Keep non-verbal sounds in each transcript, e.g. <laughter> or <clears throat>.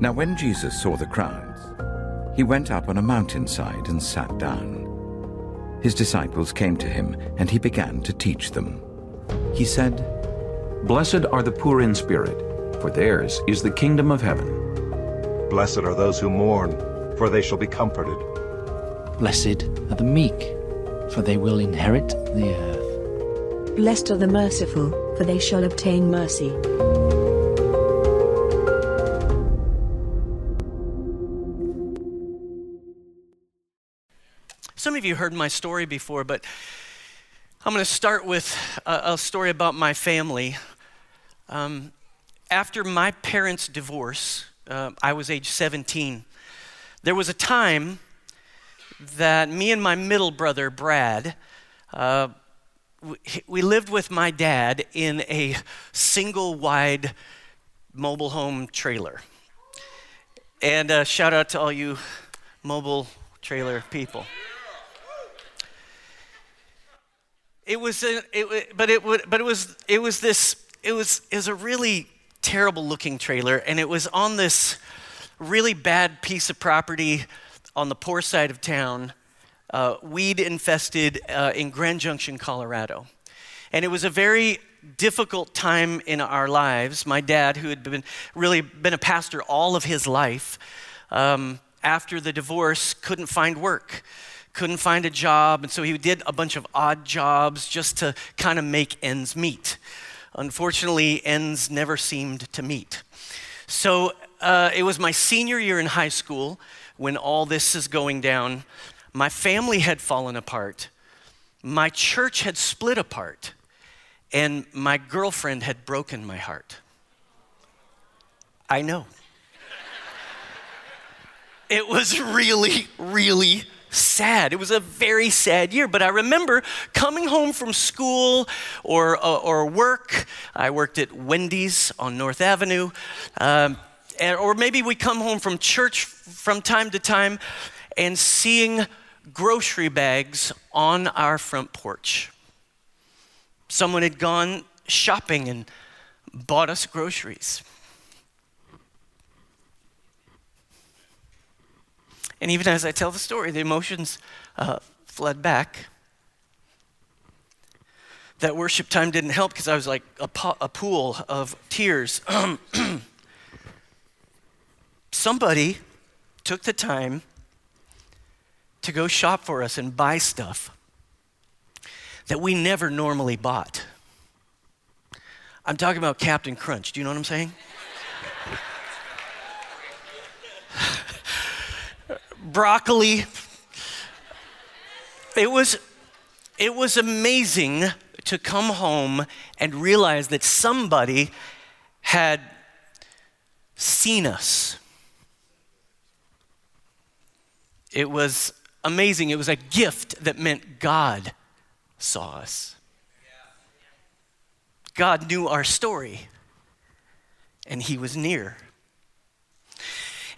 Now, when Jesus saw the crowds, he went up on a mountainside and sat down. His disciples came to him, and he began to teach them. He said, Blessed are the poor in spirit, for theirs is the kingdom of heaven. Blessed are those who mourn, for they shall be comforted. Blessed are the meek, for they will inherit the earth. Blessed are the merciful, for they shall obtain mercy. You heard my story before, but I'm going to start with a, a story about my family. Um, after my parents' divorce, uh, I was age 17. There was a time that me and my middle brother, Brad, uh, we, lived with my dad in a single wide mobile home trailer. And uh, shout out to all you mobile trailer people. It was, a, it, but it would, but it was, it was this, it was, it was a really terrible looking trailer, and it was on this really bad piece of property on the poor side of town, uh, weed infested uh, in Grand Junction, Colorado. And it was a very difficult time in our lives. My dad, who had been really been a pastor all of his life, um, after the divorce, couldn't find work couldn't find a job, and so he did a bunch of odd jobs just to kind of make ends meet. Unfortunately, ends never seemed to meet. So uh, it was my senior year in high school when all this is going down. My family had fallen apart, my church had split apart, and my girlfriend had broken my heart. I know. It was really, really sad. It was a very sad year. But I remember coming home from school or, uh, or work. I worked at Wendy's on North Avenue. Um, and, or maybe we come home from church from time to time and seeing grocery bags on our front porch. Someone had gone shopping and bought us groceries. And even as I tell the story, the emotions uh, fled back. That worship time didn't help because I was like a, po- a pool of tears. <clears throat> Somebody took the time to go shop for us and buy stuff that we never normally bought. I'm talking about Captain Crunch. Do you know what I'm saying? Broccoli. It was, it was amazing to come home and realize that somebody had seen us. It was amazing. It was a gift that meant God saw us. God knew our story, and He was near.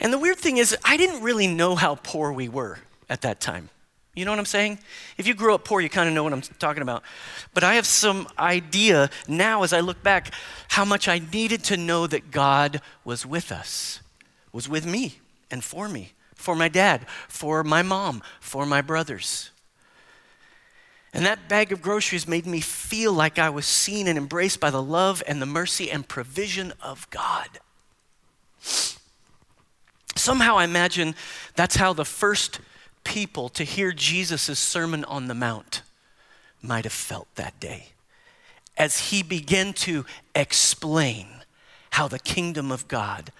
And the weird thing is, I didn't really know how poor we were at that time. You know what I'm saying? If you grew up poor, you kind of know what I'm talking about. But I have some idea now as I look back how much I needed to know that God was with us, was with me and for me, for my dad, for my mom, for my brothers. And that bag of groceries made me feel like I was seen and embraced by the love and the mercy and provision of God. Somehow I imagine that's how the first people to hear Jesus' Sermon on the Mount might have felt that day as he began to explain how the kingdom of God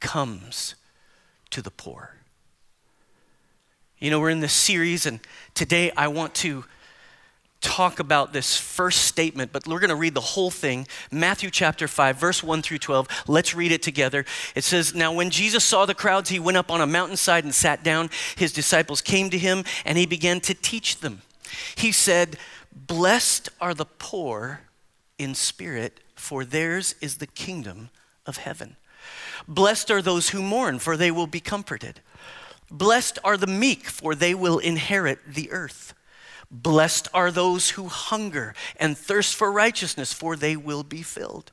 comes to the poor. You know, we're in this series, and today I want to talk about this first statement, but we're going to read the whole thing. Matthew chapter 5, verse 1 through 12. Let's read it together. It says, Now when Jesus saw the crowds, he went up on a mountainside and sat down. His disciples came to him, and he began to teach them. He said, Blessed are the poor in spirit, for theirs is the kingdom of heaven. Blessed are those who mourn, for they will be comforted. Blessed are the meek, for they will inherit the earth. Blessed are those who hunger and thirst for righteousness, for they will be filled.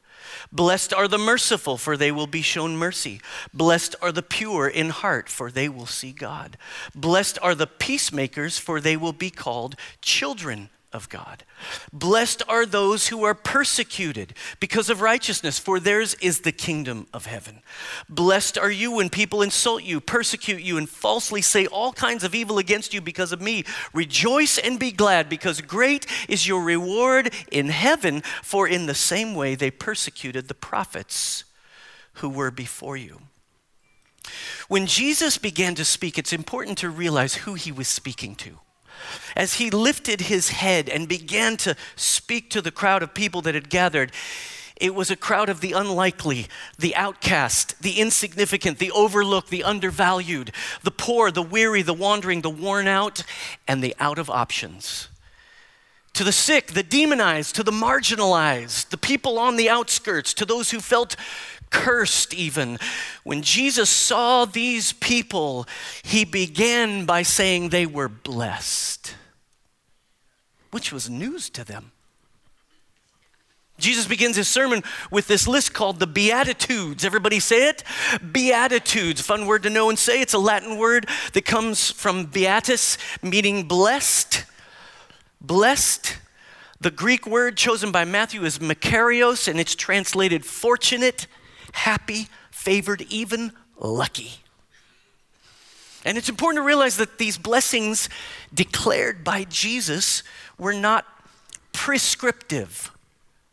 Blessed are the merciful, for they will be shown mercy. Blessed are the pure in heart, for they will see God. Blessed are the peacemakers, for they will be called children of God. Blessed are those who are persecuted because of righteousness, for theirs is the kingdom of heaven. Blessed are you when people insult you, persecute you, and falsely say all kinds of evil against you because of me. Rejoice and be glad, because great is your reward in heaven, for in the same way they persecuted the prophets who were before you. When Jesus began to speak, it's important to realize who he was speaking to as he lifted his head and began to speak to the crowd of people that had gathered, it was a crowd of the unlikely, the outcast, the insignificant, the overlooked, the undervalued, the poor, the weary, the wandering, the worn out, and the out of options. To the sick, the demonized, to the marginalized, the people on the outskirts, to those who felt cursed even. When Jesus saw these people, he began by saying they were blessed, which was news to them. Jesus begins his sermon with this list called the Beatitudes. Everybody say it? Beatitudes. Fun word to know and say. It's a Latin word that comes from beatus, meaning blessed. Blessed. The Greek word chosen by Matthew is makarios, and it's translated fortunate, happy, favored, even lucky. And it's important to realize that these blessings declared by Jesus were not prescriptive.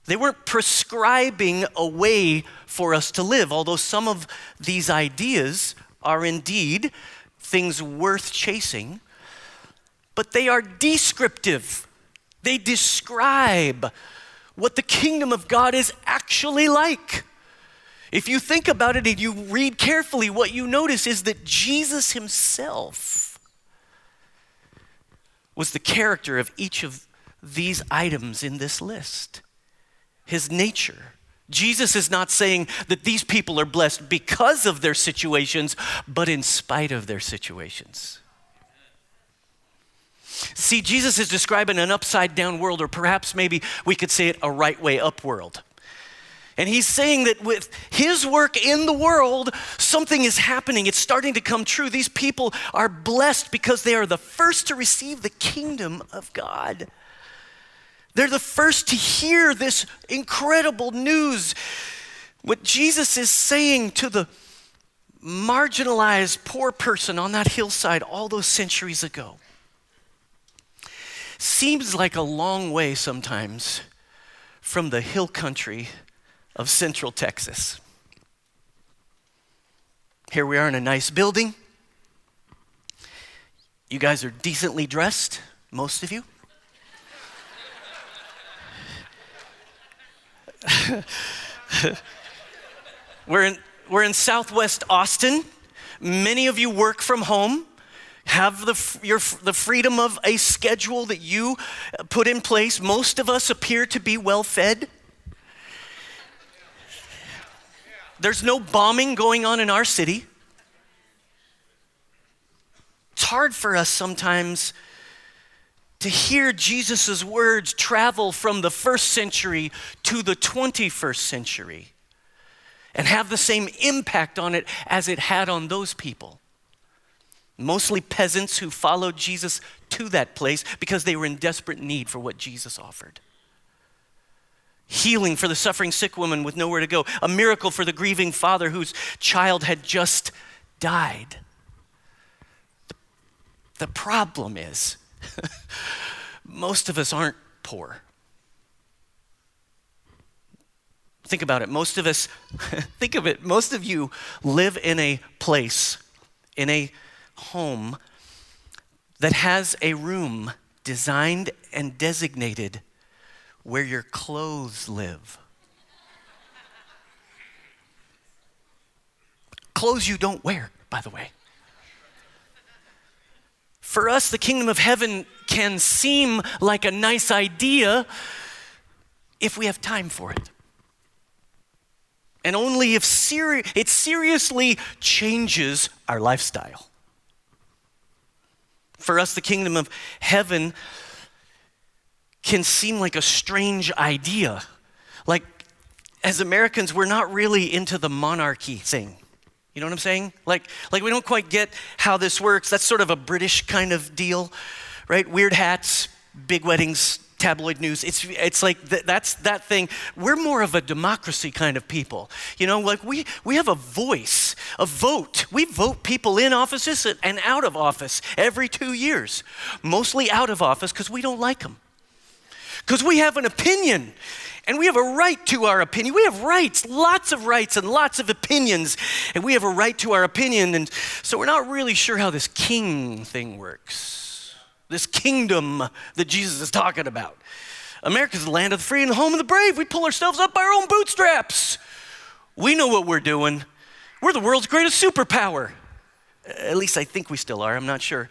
They weren't prescribing a way for us to live, although some of these ideas are indeed things worth chasing, but they are descriptive. They describe what the kingdom of God is actually like. If you think about it and you read carefully, what you notice is that Jesus himself was the character of each of these items in this list. His nature. Jesus is not saying that these people are blessed because of their situations, but in spite of their situations. See, Jesus is describing an upside down world, or perhaps maybe we could say it a right way up world. And he's saying that with his work in the world, something is happening. It's starting to come true. These people are blessed because they are the first to receive the kingdom of God. They're the first to hear this incredible news. What Jesus is saying to the marginalized poor person on that hillside all those centuries ago seems like a long way sometimes from the hill country of Central Texas. Here we are in a nice building. You guys are decently dressed, most of you. <laughs> we're, in, we're in southwest Austin. Many of you work from home, have the, your, the freedom of a schedule that you put in place. Most of us appear to be well fed. There's no bombing going on in our city. It's hard for us sometimes to hear Jesus' words travel from the first century to the 21st century and have the same impact on it as it had on those people. Mostly peasants who followed Jesus to that place because they were in desperate need for what Jesus offered healing for the suffering sick woman with nowhere to go, a miracle for the grieving father whose child had just died. The, problem is, <laughs> most of us aren't poor. Think about it. Most of us, <laughs> think of it, most of you live in a place, in a home that has a room designed and designated where your clothes live. clothes you don't wear, by the way. For us, the kingdom of heaven can seem like a nice idea if we have time for it. And only if seri- it seriously changes our lifestyle. For us, the kingdom of heaven can seem like a strange idea. Like, as Americans, we're not really into the monarchy thing. You know what I'm saying? Like, like we don't quite get how this works. That's sort of a British kind of deal, right? Weird hats, big weddings, tabloid news. It's, it's like th- that's that thing. We're more of a democracy kind of people. You know, like we, we have a voice, a vote. We vote people in offices and out of office every two years, mostly out of office because we don't like them. Because we have an opinion and we have a right to our opinion. We have rights, lots of rights and lots of opinions, and we have a right to our opinion. And so we're not really sure how this king thing works this kingdom that Jesus is talking about. America's the land of the free and the home of the brave. We pull ourselves up by our own bootstraps. We know what we're doing. We're the world's greatest superpower. At least I think we still are, I'm not sure.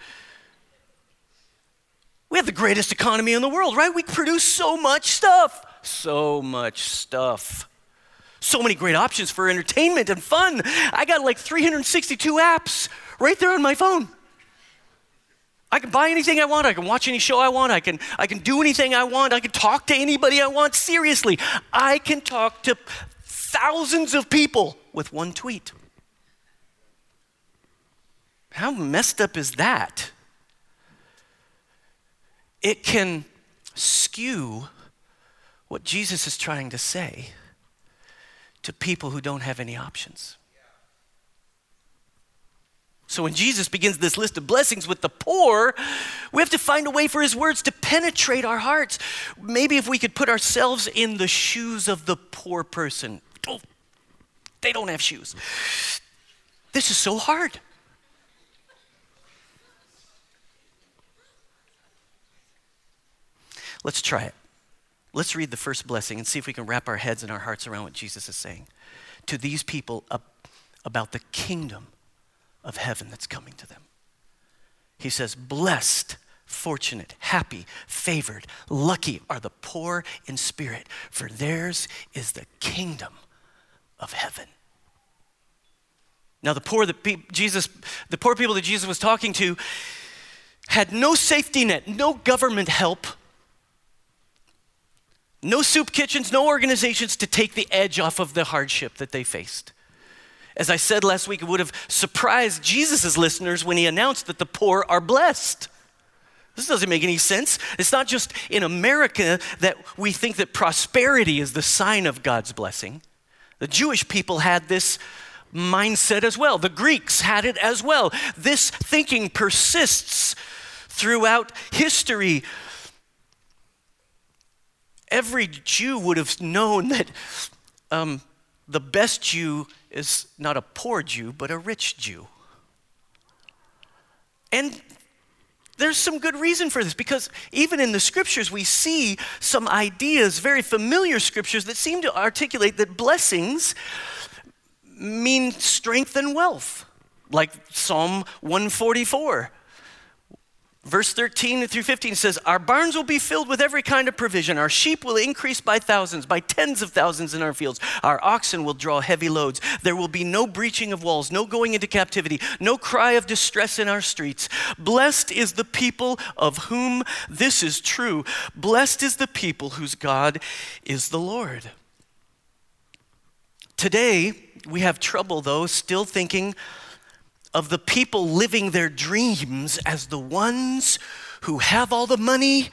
We have the greatest economy in the world, right? We produce so much stuff. So much stuff. So many great options for entertainment and fun. I got like 362 apps right there on my phone. I can buy anything I want. I can watch any show I want. I can, I can do anything I want. I can talk to anybody I want. Seriously, I can talk to thousands of people with one tweet. How messed up is that? It can skew what Jesus is trying to say to people who don't have any options. So when Jesus begins this list of blessings with the poor, we have to find a way for his words to penetrate our hearts. Maybe if we could put ourselves in the shoes of the poor person. Oh, they don't have shoes. This is so hard. Let's try it. Let's read the first blessing and see if we can wrap our heads and our hearts around what Jesus is saying to these people about the kingdom of heaven that's coming to them. He says, Blessed, fortunate, happy, favored, lucky are the poor in spirit, for theirs is the kingdom of heaven. Now, the poor that pe- Jesus, the poor people that Jesus was talking to had no safety net, no government help, no soup kitchens, no organizations to take the edge off of the hardship that they faced. As I said last week, it would have surprised Jesus' listeners when he announced that the poor are blessed. This doesn't make any sense. It's not just in America that we think that prosperity is the sign of God's blessing. The Jewish people had this mindset as well, the Greeks had it as well. This thinking persists throughout history. Every Jew would have known that um, the best Jew is not a poor Jew, but a rich Jew. And there's some good reason for this because even in the scriptures, we see some ideas, very familiar scriptures, that seem to articulate that blessings mean strength and wealth, like Psalm 144. Verse 13 through 15 says, Our barns will be filled with every kind of provision. Our sheep will increase by thousands, by tens of thousands in our fields. Our oxen will draw heavy loads. There will be no breaching of walls, no going into captivity, no cry of distress in our streets. Blessed is the people of whom this is true. Blessed is the people whose God is the Lord. Today, we have trouble, though, still thinking of the people living their dreams as the ones who have all the money,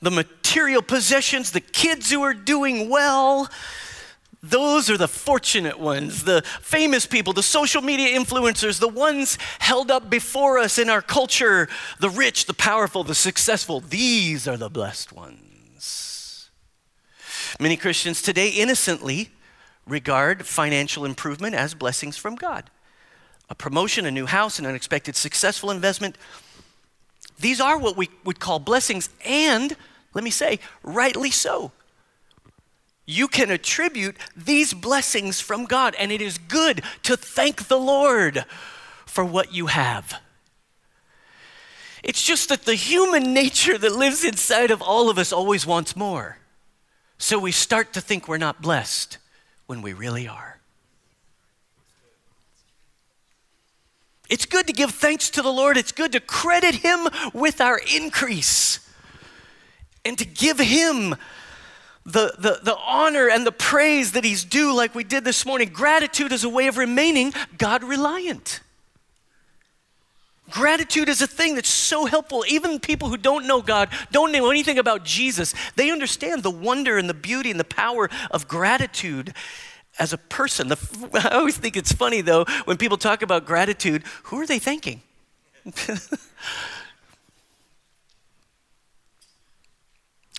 the material possessions, the kids who are doing well. Those are the fortunate ones, the famous people, the social media influencers, the ones held up before us in our culture, the rich, the powerful, the successful. These are the blessed ones. Many Christians today innocently regard financial improvement as blessings from God a promotion, a new house, an unexpected successful investment. These are what we would call blessings, and let me say, rightly so. You can attribute these blessings from God, and it is good to thank the Lord for what you have. It's just that the human nature that lives inside of all of us always wants more. So we start to think we're not blessed when we really are. It's good to give thanks to the Lord. It's good to credit Him with our increase. and to give him the, the, the honor and the praise that he's due, like we did this morning. Gratitude is a way of remaining God reliant. Gratitude is a thing that's so helpful. Even people who don't know God, don't know anything about Jesus, they understand the wonder and the beauty and the power of gratitude as a person. The, <laughs> I always think it's funny, though, when people talk about gratitude, who are they thanking? <laughs>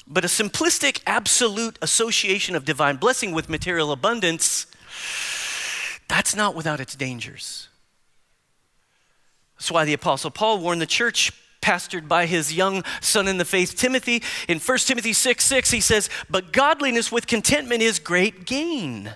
but a simplistic, absolute association of divine blessing with material abundance, that's not without its dangers. That's why the Apostle Paul warned the church pastored by his young son in the faith, Timothy. In 1 Timothy 6 6, he says, But godliness with contentment is great gain.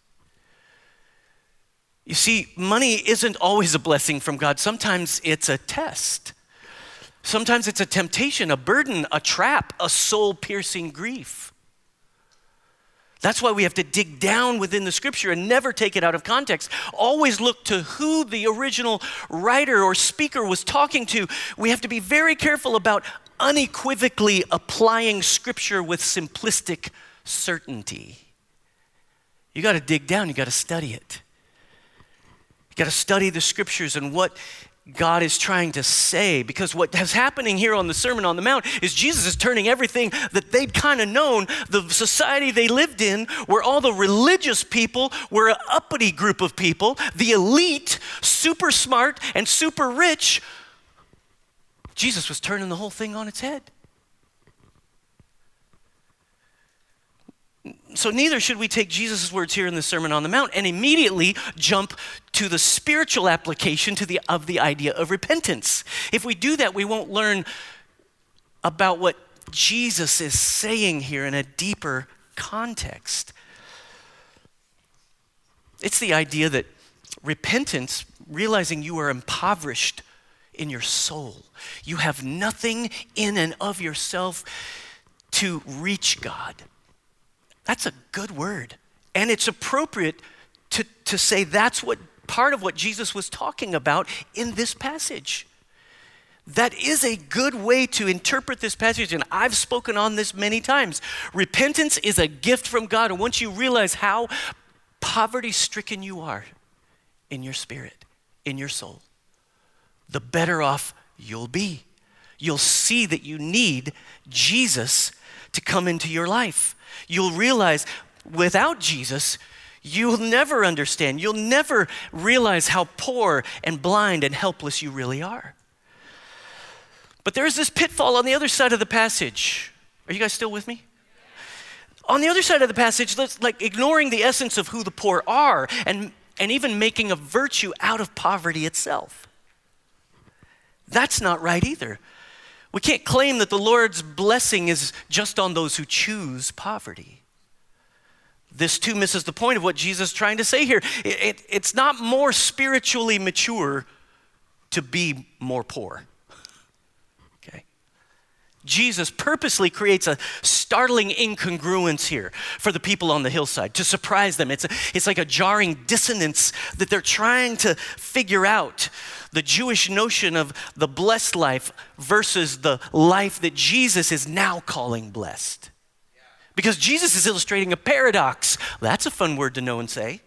You see, money isn't always a blessing from God, sometimes it's a test. Sometimes it's a temptation, a burden, a trap, a soul piercing grief. That's why we have to dig down within the scripture and never take it out of context. Always look to who the original writer or speaker was talking to. We have to be very careful about unequivocally applying scripture with simplistic certainty. You got to dig down, you got to study it. Got to study the scriptures and what God is trying to say because what is happening here on the Sermon on the Mount is Jesus is turning everything that they'd kind of known, the society they lived in, where all the religious people were an uppity group of people, the elite, super smart and super rich. Jesus was turning the whole thing on its head. So, neither should we take Jesus' words here in the Sermon on the Mount and immediately jump to the spiritual application to the, of the idea of repentance. If we do that, we won't learn about what Jesus is saying here in a deeper context. It's the idea that repentance, realizing you are impoverished in your soul, you have nothing in and of yourself to reach God that's a good word. And it's appropriate to, to say that's what part of what Jesus was talking about in this passage. That is a good way to interpret this passage, and I've spoken on this many times. Repentance is a gift from God, and once you realize how poverty stricken you are in your spirit, in your soul, the better off you'll be. You'll see that you need Jesus to come into your life you'll realize without Jesus, you'll never understand. You'll never realize how poor and blind and helpless you really are. But there's this pitfall on the other side of the passage. Are you guys still with me? On the other side of the passage, like ignoring the essence of who the poor are and, and even making a virtue out of poverty itself. That's not right either. We can't claim that the Lord's blessing is just on those who choose poverty. This too misses the point of what Jesus is trying to say here. It, it, it's not more spiritually mature to be more poor. Jesus purposely creates a startling incongruence here for the people on the hillside to surprise them. It's, a, it's like a jarring dissonance that they're trying to figure out the Jewish notion of the blessed life versus the life that Jesus is now calling blessed. Because Jesus is illustrating a paradox. That's a fun word to know and say.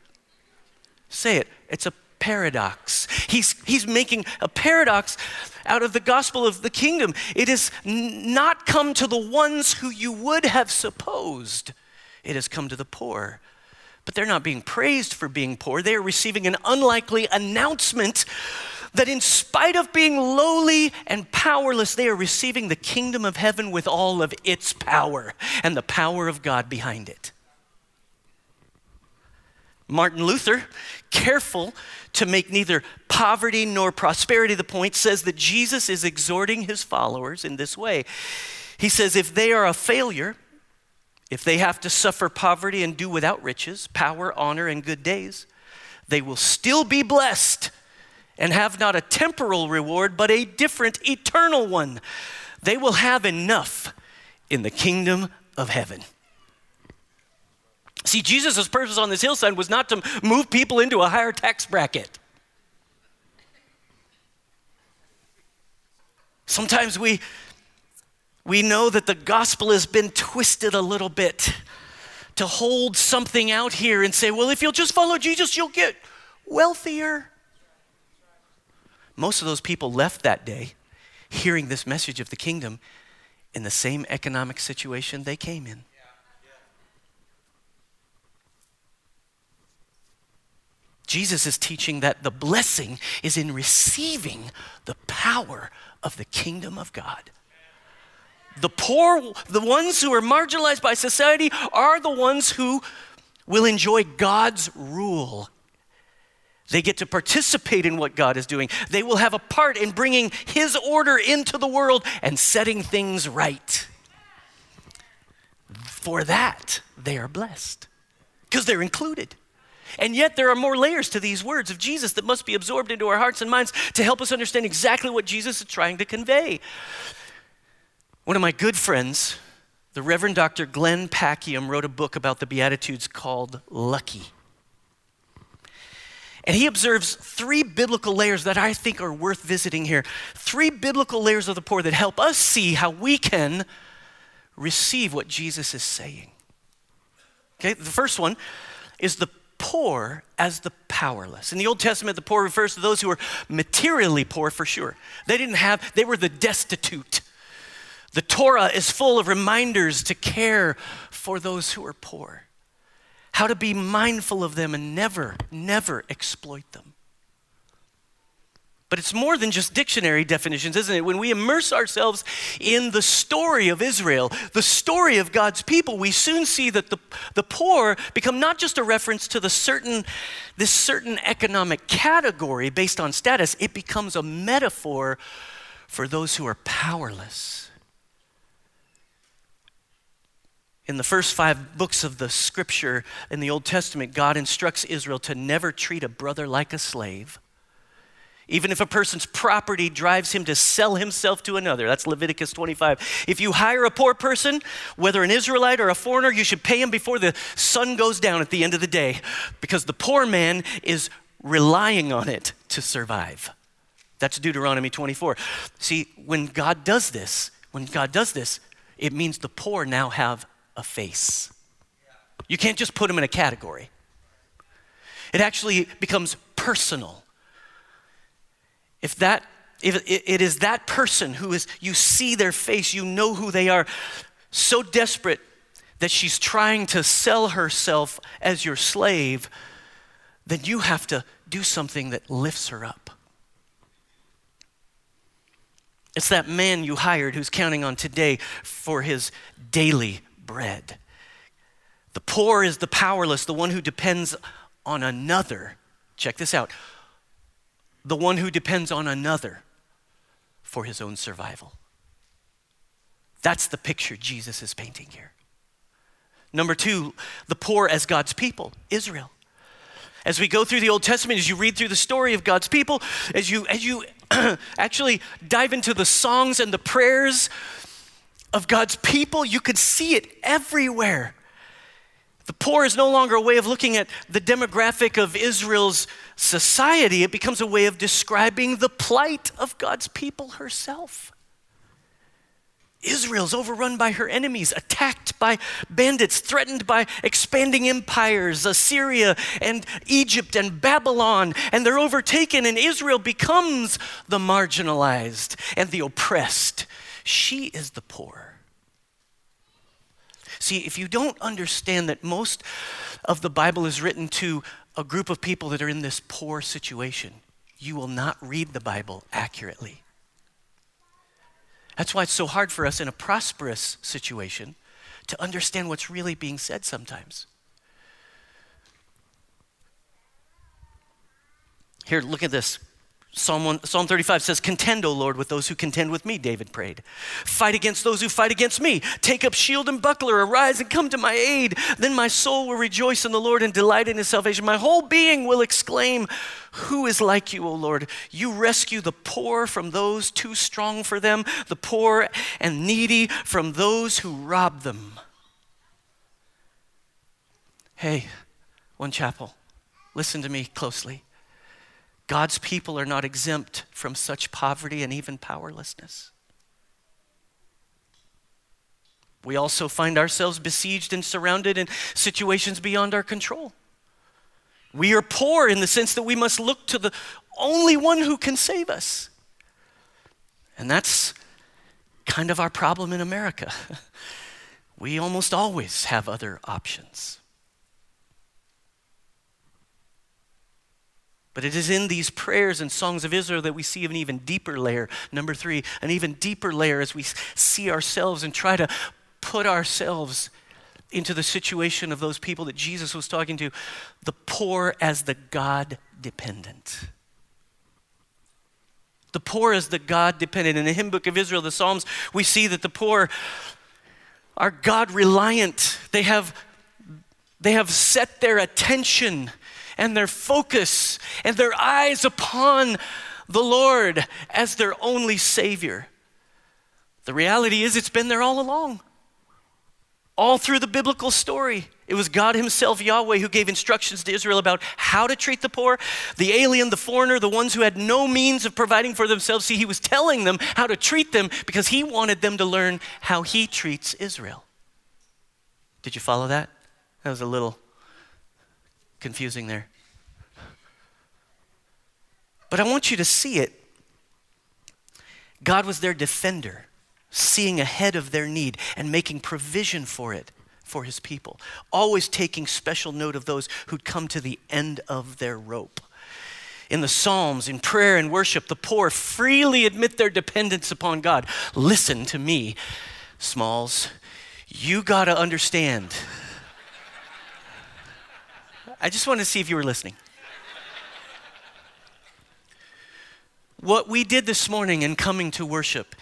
Say it. It's a paradox. He's, he's making a paradox out of the gospel of the kingdom. It has not come to the ones who you would have supposed, it has come to the poor. But they're not being praised for being poor. They are receiving an unlikely announcement that in spite of being lowly and powerless, they are receiving the kingdom of heaven with all of its power and the power of God behind it. Martin Luther, careful to make neither poverty nor prosperity the point, says that Jesus is exhorting his followers in this way. He says, if they are a failure, if they have to suffer poverty and do without riches, power, honor, and good days, they will still be blessed and have not a temporal reward, but a different eternal one. They will have enough in the kingdom of heaven. See, Jesus' purpose on this hillside was not to move people into a higher tax bracket. Sometimes we, we know that the gospel has been twisted a little bit to hold something out here and say, well, if you'll just follow Jesus, you'll get wealthier. Most of those people left that day hearing this message of the kingdom in the same economic situation they came in. Jesus is teaching that the blessing is in receiving the power of the kingdom of God. The poor, the ones who are marginalized by society, are the ones who will enjoy God's rule. They get to participate in what God is doing. They will have a part in bringing His order into the world and setting things right. For that, they are blessed because they're included. And yet, there are more layers to these words of Jesus that must be absorbed into our hearts and minds to help us understand exactly what Jesus is trying to convey. One of my good friends, the Reverend Dr. Glenn Packiam, wrote a book about the Beatitudes called Lucky. And he observes three biblical layers that I think are worth visiting here. Three biblical layers of the poor that help us see how we can receive what Jesus is saying. Okay, the first one is the poor as the powerless. In the Old Testament, the poor refers to those who were materially poor for sure. They didn't have, they were the destitute. The Torah is full of reminders to care for those who are poor, how to be mindful of them and never, never exploit them. But it's more than just dictionary definitions, isn't it? When we immerse ourselves in the story of Israel, the story of God's people, we soon see that the, the poor become not just a reference to the certain, this certain economic category based on status, it becomes a metaphor for those who are powerless. In the first five books of the scripture in the Old Testament, God instructs Israel to never treat a brother like a slave even if a person's property drives him to sell himself to another. That's Leviticus 25. If you hire a poor person, whether an Israelite or a foreigner, you should pay him before the sun goes down at the end of the day because the poor man is relying on it to survive. That's Deuteronomy 24. See, when God does this, when God does this, it means the poor now have a face. You can't just put them in a category. It actually becomes personal if that if it is that person who is you see their face, you know who they are, so desperate that she's trying to sell herself as your slave, then you have to do something that lifts her up. It's that man you hired who's counting on today for his daily bread. The poor is the powerless, the one who depends on another. Check this out the one who depends on another for his own survival. That's the picture Jesus is painting here. Number two, the poor as God's people, Israel. As we go through the Old Testament, as you read through the story of God's people, as you, as you <clears throat> actually dive into the songs and the prayers of God's people, you could see it everywhere. The poor is no longer a way of looking at the demographic of Israel's society, it becomes a way of describing the plight of God's people herself. Israel's overrun by her enemies, attacked by bandits, threatened by expanding empires, Assyria and Egypt and Babylon, and they're overtaken, and Israel becomes the marginalized and the oppressed. She is the poor. See, if you don't understand that most of the Bible is written to a group of people that are in this poor situation, you will not read the Bible accurately. That's why it's so hard for us in a prosperous situation to understand what's really being said sometimes. Here, look at this. Psalm, 1, Psalm 35 says, Contend, O Lord, with those who contend with me, David prayed. Fight against those who fight against me. Take up shield and buckler, arise and come to my aid. Then my soul will rejoice in the Lord and delight in his salvation. My whole being will exclaim, Who is like you, O Lord? You rescue the poor from those too strong for them, the poor and needy from those who rob them. Hey, One Chapel, listen to me closely. God's people are not exempt from such poverty and even powerlessness. We also find ourselves besieged and surrounded in situations beyond our control. We are poor in the sense that we must look to the only one who can save us. And that's kind of our problem in America. <laughs> We almost always have other options. But it is in these prayers and songs of Israel that we see an even deeper layer. Number three, an even deeper layer as we see ourselves and try to put ourselves into the situation of those people that Jesus was talking to the poor as the God dependent. The poor as the God dependent. In the hymn book of Israel, the Psalms, we see that the poor are God reliant. They have, they have set their attention and their focus and their eyes upon the Lord as their only Savior. The reality is, it's been there all along. All through the biblical story, it was God Himself, Yahweh, who gave instructions to Israel about how to treat the poor, the alien, the foreigner, the ones who had no means of providing for themselves. See, He was telling them how to treat them because He wanted them to learn how He treats Israel. Did you follow that? That was a little confusing there. But I want you to see it. God was their defender, seeing ahead of their need and making provision for it for his people, always taking special note of those who'd come to the end of their rope. In the Psalms, in prayer and worship, the poor freely admit their dependence upon God. Listen to me, Smalls. You got to understand I just wanted to see if you were listening. What we did this morning in coming to worship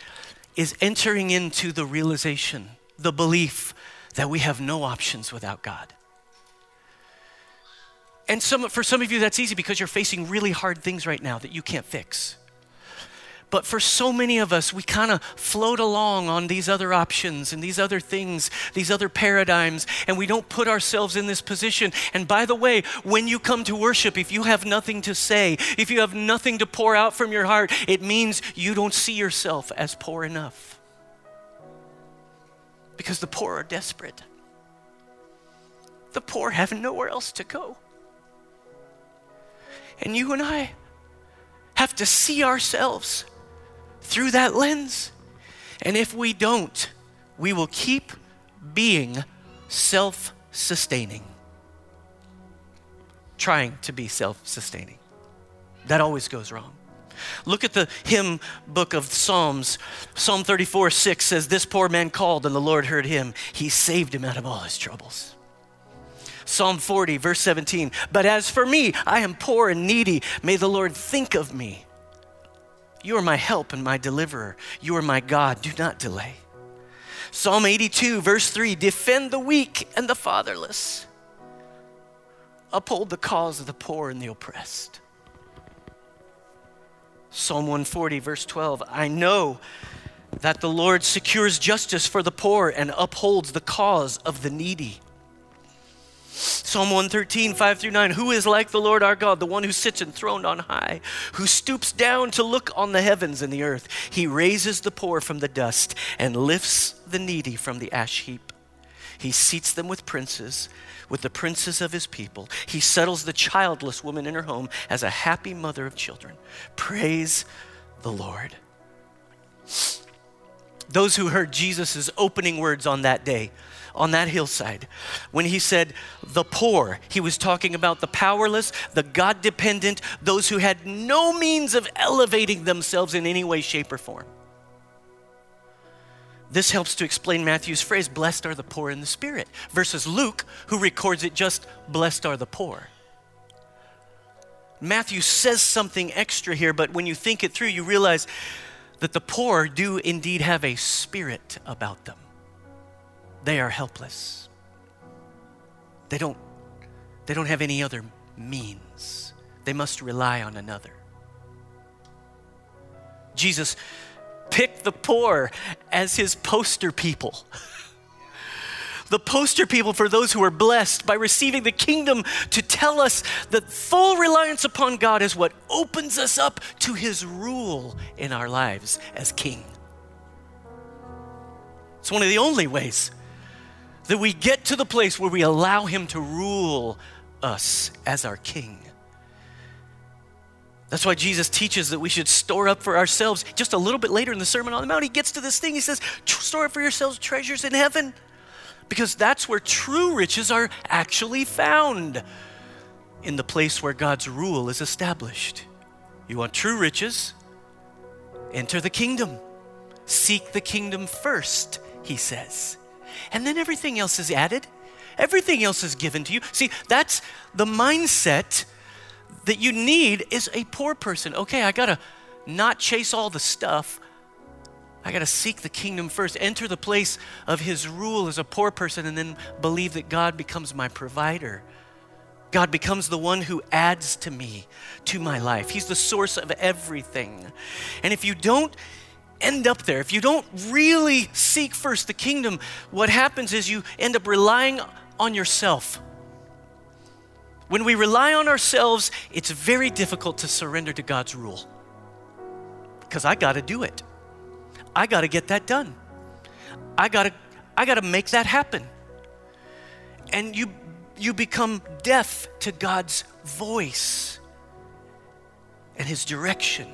is entering into the realization, the belief that we have no options without God. And some, for some of you, that's easy because you're facing really hard things right now that you can't fix. But for so many of us, we kind of float along on these other options and these other things, these other paradigms, and we don't put ourselves in this position. And by the way, when you come to worship, if you have nothing to say, if you have nothing to pour out from your heart, it means you don't see yourself as poor enough. Because the poor are desperate, the poor have nowhere else to go. And you and I have to see ourselves through that lens. And if we don't, we will keep being self sustaining, trying to be self sustaining. That always goes wrong. Look at the hymn book of Psalms. Psalm 34 6 says, This poor man called, and the Lord heard him. He saved him out of all his troubles. Psalm 40, verse 17, But as for me, I am poor and needy. May the Lord think of me. You are my help and my deliverer. You are my God. Do not delay. Psalm 82, verse 3 Defend the weak and the fatherless, uphold the cause of the poor and the oppressed. Psalm 140, verse 12 I know that the Lord secures justice for the poor and upholds the cause of the needy. Psalm 113, 5 through 9. Who is like the Lord our God, the one who sits enthroned on high, who stoops down to look on the heavens and the earth? He raises the poor from the dust and lifts the needy from the ash heap. He seats them with princes, with the princes of his people. He settles the childless woman in her home as a happy mother of children. Praise the Lord. Those who heard Jesus' opening words on that day on that hillside. When he said the poor, he was talking about the powerless, the God dependent, those who had no means of elevating themselves in any way, shape, or form. This helps to explain Matthew's phrase, blessed are the poor in the spirit, versus Luke, who records it just, blessed are the poor. Matthew says something extra here, but when you think it through, you realize that the poor do indeed have a spirit about them. They are helpless. They don't, they don't have any other means. They must rely on another. Jesus picked the poor as his poster people. <laughs> the poster people for those who are blessed by receiving the kingdom to tell us that full reliance upon God is what opens us up to his rule in our lives as king. It's one of the only ways that we get to the place where we allow him to rule us as our king. That's why Jesus teaches that we should store up for ourselves. Just a little bit later in the Sermon on the Mount, he gets to this thing. He says, Store up for yourselves treasures in heaven, because that's where true riches are actually found in the place where God's rule is established. You want true riches? Enter the kingdom. Seek the kingdom first, he says. And then everything else is added. Everything else is given to you. See, that's the mindset that you need is a poor person. Okay, I gotta not chase all the stuff. I got to seek the kingdom first, enter the place of his rule as a poor person, and then believe that God becomes my provider. God becomes the one who adds to me, to my life. He's the source of everything. And if you don't end up there, if you don't really seek first the kingdom, what happens is you end up relying on yourself. When we rely on ourselves, it's very difficult to surrender to God's rule. Because I got to do it. I got to get that done. I got to I got to make that happen. And you you become deaf to God's voice and his direction.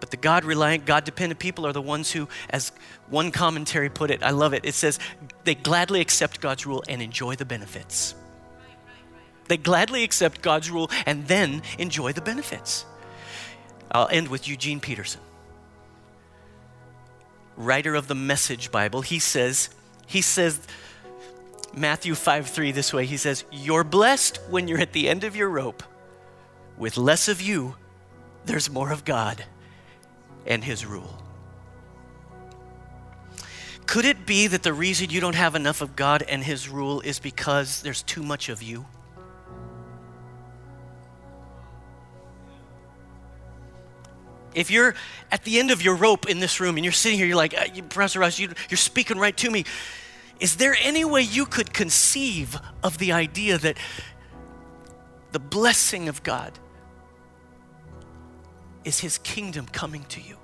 But the God reliant, God dependent people are the ones who, as one commentary put it, I love it. It says, they gladly accept God's rule and enjoy the benefits. They gladly accept God's rule and then enjoy the benefits. I'll end with Eugene Peterson, writer of the Message Bible. He says, he says, Matthew 5 3 this way. He says, You're blessed when you're at the end of your rope. With less of you, there's more of God and His rule. Could it be that the reason you don't have enough of God and His rule is because there's too much of you? If you're at the end of your rope in this room and you're sitting here, you're like, uh, Professor Russ, you, you're speaking right to me. Is there any way you could conceive of the idea that the blessing of God is His kingdom coming to you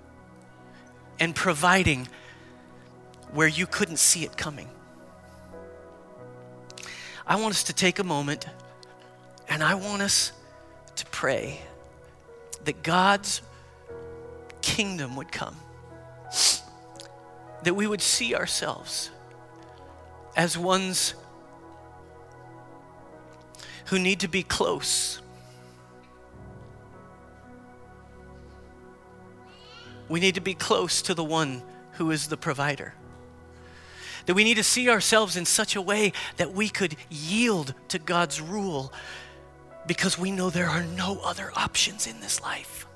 and providing where you couldn't see it coming? I want us to take a moment and I want us to pray that God's kingdom would come. That we would see ourselves as ones who need to be close. We need to be close to the one who is the provider. That we need to see ourselves in such a way that we could yield to God's rule because we know there are no other options in this life.